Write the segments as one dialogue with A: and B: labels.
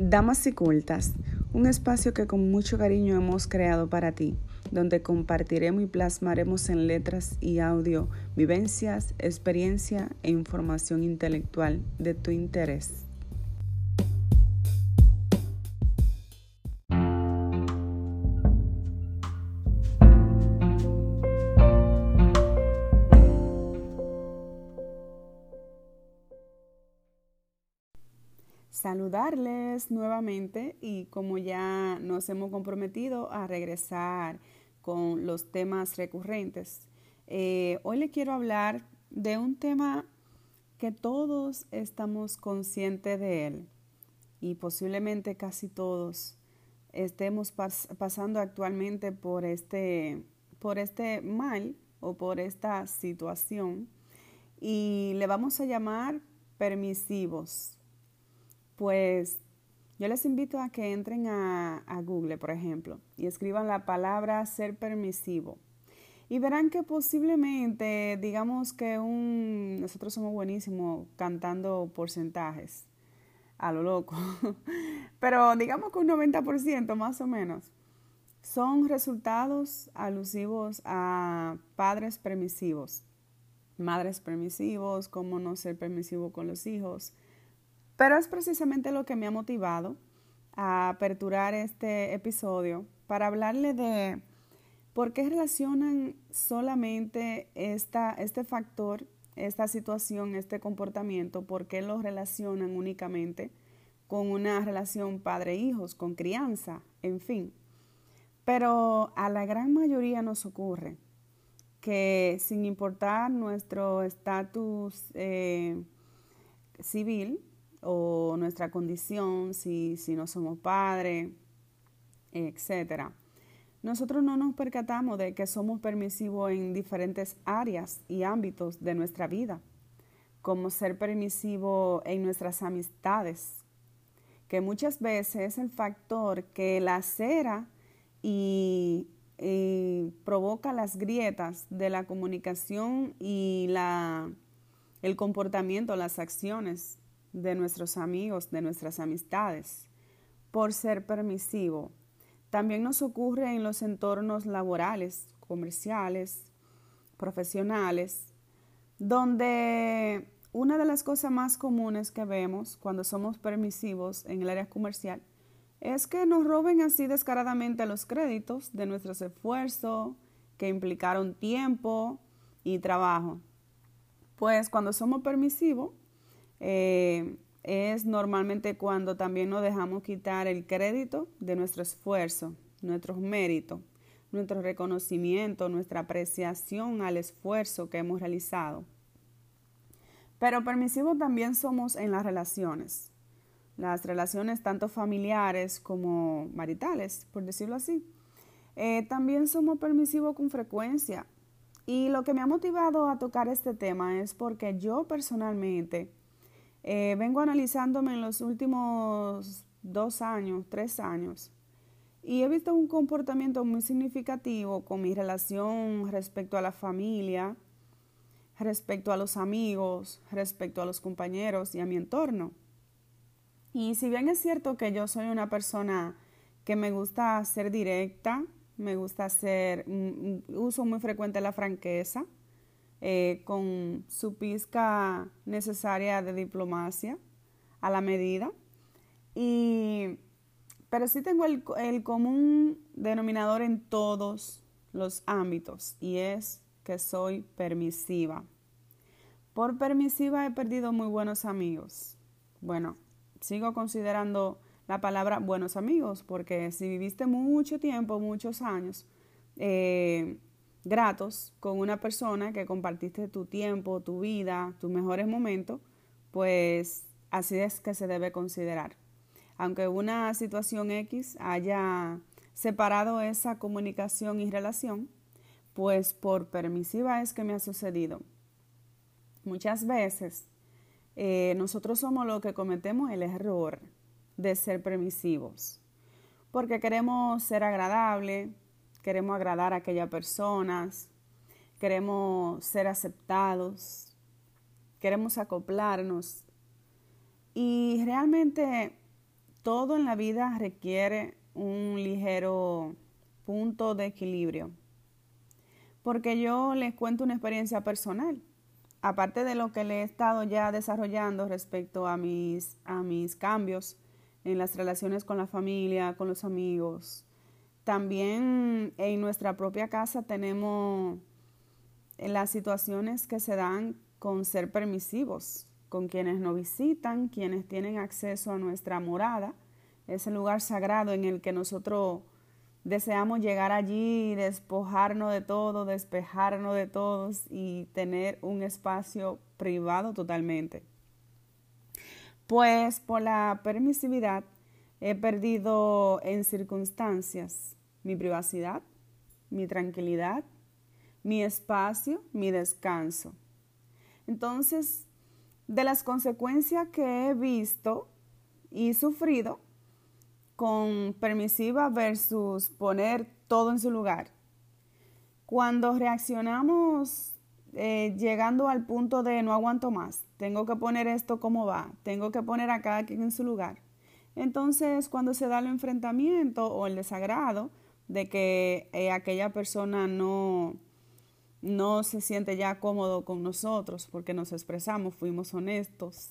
A: Damas y Cultas, un espacio que con mucho cariño hemos creado para ti, donde compartiremos y plasmaremos en letras y audio vivencias, experiencia e información intelectual de tu interés. Saludarles nuevamente y como ya nos hemos comprometido a regresar con los temas recurrentes, eh, hoy le quiero hablar de un tema que todos estamos conscientes de él y posiblemente casi todos estemos pasando actualmente por este, por este mal o por esta situación y le vamos a llamar permisivos pues yo les invito a que entren a, Google, por ejemplo, y escriban la palabra ser permisivo. Y verán que posiblemente, digamos que un, nosotros somos buenísimos cantando porcentajes a lo loco, pero digamos que un 90% más o menos son resultados alusivos a padres permisivos, madres permisivos, cómo no ser permisivo con los hijos, pero es precisamente lo que me ha motivado a aperturar este episodio para hablarle de por qué relacionan solamente esta, este factor, esta situación, este comportamiento, por qué lo relacionan únicamente con una relación padre-hijos, con crianza, en fin. Pero a la gran mayoría nos ocurre que sin importar nuestro estatus eh, civil, o nuestra condición, si, si no somos padres, etc. Nosotros no nos percatamos de que somos permisivos en diferentes áreas y ámbitos de nuestra vida, como ser permisivo en nuestras amistades, que muchas veces es el factor que lacera y, y provoca las grietas de la comunicación y la, el comportamiento, las acciones de nuestros amigos, de nuestras amistades, por ser permisivo. También nos ocurre en los entornos laborales, comerciales, profesionales, donde una de las cosas más comunes que vemos cuando somos permisivos en el área comercial es que nos roben así descaradamente los créditos de nuestros esfuerzos que implicaron tiempo y trabajo. Pues cuando somos permisivos, eh, es normalmente cuando también nos dejamos quitar el crédito de nuestro esfuerzo, nuestros méritos, nuestro reconocimiento, nuestra apreciación al esfuerzo que hemos realizado. Pero permisivos también somos en las relaciones, las relaciones tanto familiares como maritales, por decirlo así. Eh, también somos permisivos con frecuencia. Y lo que me ha motivado a tocar este tema es porque yo personalmente eh, vengo analizándome en los últimos dos años, tres años, y he visto un comportamiento muy significativo con mi relación respecto a la familia, respecto a los amigos, respecto a los compañeros y a mi entorno. Y si bien es cierto que yo soy una persona que me gusta ser directa, me gusta ser, mm, mm, uso muy frecuente la franqueza, eh, con su pizca necesaria de diplomacia a la medida. Y, pero sí tengo el, el común denominador en todos los ámbitos y es que soy permisiva. Por permisiva he perdido muy buenos amigos. Bueno, sigo considerando la palabra buenos amigos porque si viviste mucho tiempo, muchos años, eh, gratos con una persona que compartiste tu tiempo, tu vida, tus mejores momentos, pues así es que se debe considerar. Aunque una situación X haya separado esa comunicación y relación, pues por permisiva es que me ha sucedido. Muchas veces eh, nosotros somos los que cometemos el error de ser permisivos, porque queremos ser agradables, queremos agradar a aquellas personas, queremos ser aceptados, queremos acoplarnos. Y realmente todo en la vida requiere un ligero punto de equilibrio. Porque yo les cuento una experiencia personal. Aparte de lo que le he estado ya desarrollando respecto a mis, a mis cambios en las relaciones con la familia, con los amigos, también en nuestra propia casa tenemos las situaciones que se dan con ser permisivos, con quienes nos visitan, quienes tienen acceso a nuestra morada, ese lugar sagrado en el que nosotros deseamos llegar allí, despojarnos de todo, despejarnos de todos y tener un espacio privado totalmente. Pues por la permisividad he perdido en circunstancias mi privacidad, mi tranquilidad, mi espacio, mi descanso. Entonces, de las consecuencias que he visto y sufrido con permisiva versus poner todo en su lugar. Cuando reaccionamos eh, llegando al punto de no aguanto más, tengo que poner esto como va, tengo que poner a cada quien en su lugar. Entonces, cuando se da el enfrentamiento o el desagrado de que eh, aquella persona no, no se siente ya cómodo con nosotros porque nos expresamos, fuimos honestos.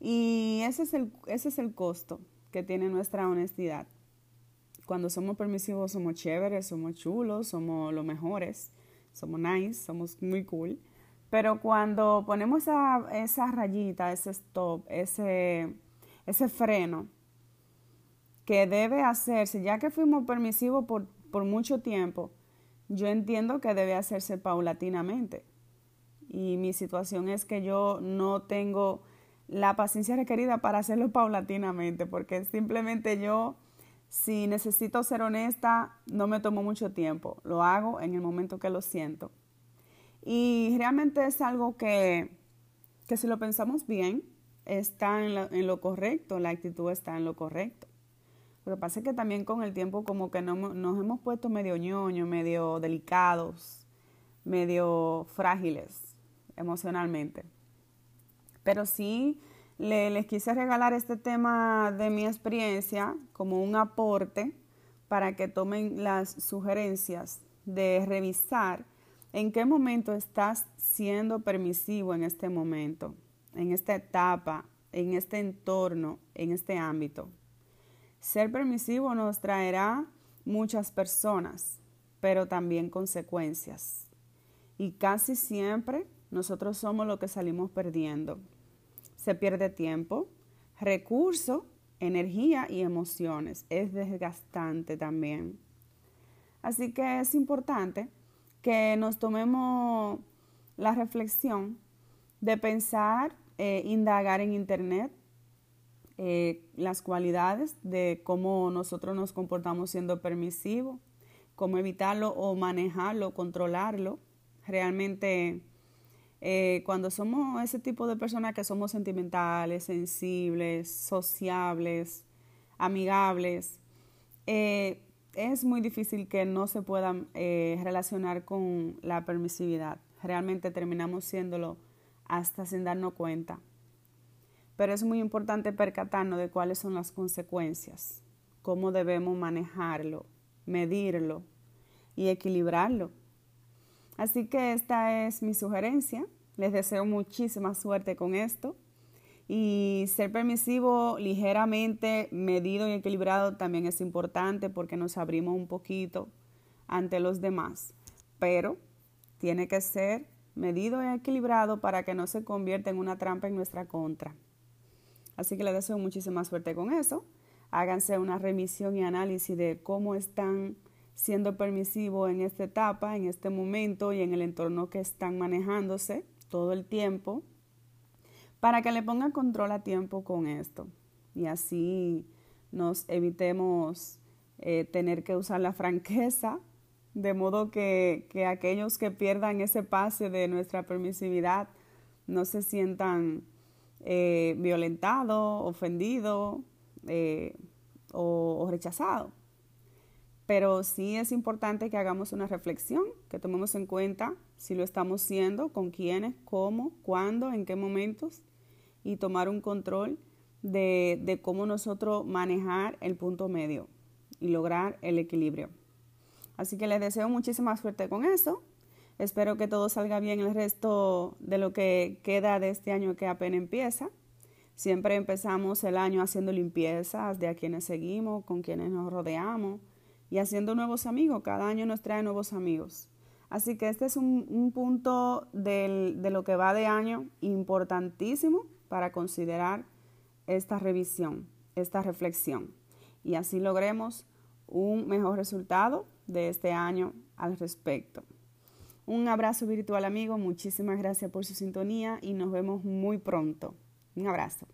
A: Y ese es el, ese es el costo que tiene nuestra honestidad. Cuando somos permisivos somos chéveres, somos chulos, somos los mejores, somos nice, somos muy cool. Pero cuando ponemos esa, esa rayita, ese stop, ese, ese freno que debe hacerse, ya que fuimos permisivos por, por mucho tiempo, yo entiendo que debe hacerse paulatinamente. Y mi situación es que yo no tengo la paciencia requerida para hacerlo paulatinamente, porque simplemente yo, si necesito ser honesta, no me tomo mucho tiempo, lo hago en el momento que lo siento. Y realmente es algo que, que si lo pensamos bien, está en, en lo correcto, la actitud está en lo correcto. Lo que pasa es que también con el tiempo como que no, nos hemos puesto medio ñoño, medio delicados, medio frágiles emocionalmente. Pero sí les quise regalar este tema de mi experiencia como un aporte para que tomen las sugerencias de revisar en qué momento estás siendo permisivo en este momento, en esta etapa, en este entorno, en este ámbito. Ser permisivo nos traerá muchas personas, pero también consecuencias. Y casi siempre nosotros somos lo que salimos perdiendo. Se pierde tiempo, recurso, energía y emociones. Es desgastante también. Así que es importante que nos tomemos la reflexión de pensar, eh, indagar en Internet, eh, las cualidades de cómo nosotros nos comportamos siendo permisivos, cómo evitarlo o manejarlo, controlarlo. Realmente, eh, cuando somos ese tipo de personas que somos sentimentales, sensibles, sociables, amigables, eh, es muy difícil que no se puedan relacionar con la permisividad. Realmente terminamos siéndolo hasta sin darnos cuenta pero es muy importante percatarnos de cuáles son las consecuencias, cómo debemos manejarlo, medirlo y equilibrarlo. Así que esta es mi sugerencia. Les deseo muchísima suerte con esto. Y ser permisivo ligeramente, medido y equilibrado también es importante porque nos abrimos un poquito ante los demás. Pero tiene que ser medido y equilibrado para que no se convierta en una trampa en nuestra contra. Así que les deseo muchísima suerte con eso. Háganse una remisión y análisis de cómo están siendo permisivos en esta etapa, en este momento y en el entorno que están manejándose todo el tiempo, para que le pongan control a tiempo con esto y así nos evitemos eh, tener que usar la franqueza, de modo que, que aquellos que pierdan ese pase de nuestra permisividad no se sientan eh, violentado, ofendido eh, o, rechazado. Pero sí es importante que hagamos una reflexión, que tomemos en cuenta si lo estamos haciendo, con quiénes, cómo, cuándo, en qué momentos y tomar un control de, de cómo nosotros manejar el punto medio y lograr el equilibrio. Así que les deseo muchísima suerte con eso. Espero que todo salga bien el resto de lo que queda de este año que apenas empieza. Siempre empezamos el año haciendo limpiezas de a quienes seguimos, con quienes nos rodeamos y haciendo nuevos amigos. Cada año nos trae nuevos amigos. Así que este es un, punto de lo que va de año importantísimo para considerar esta revisión, esta reflexión. Y así logremos un mejor resultado de este año al respecto. Un abrazo virtual amigo, muchísimas gracias por su sintonía y nos vemos muy pronto. Un abrazo.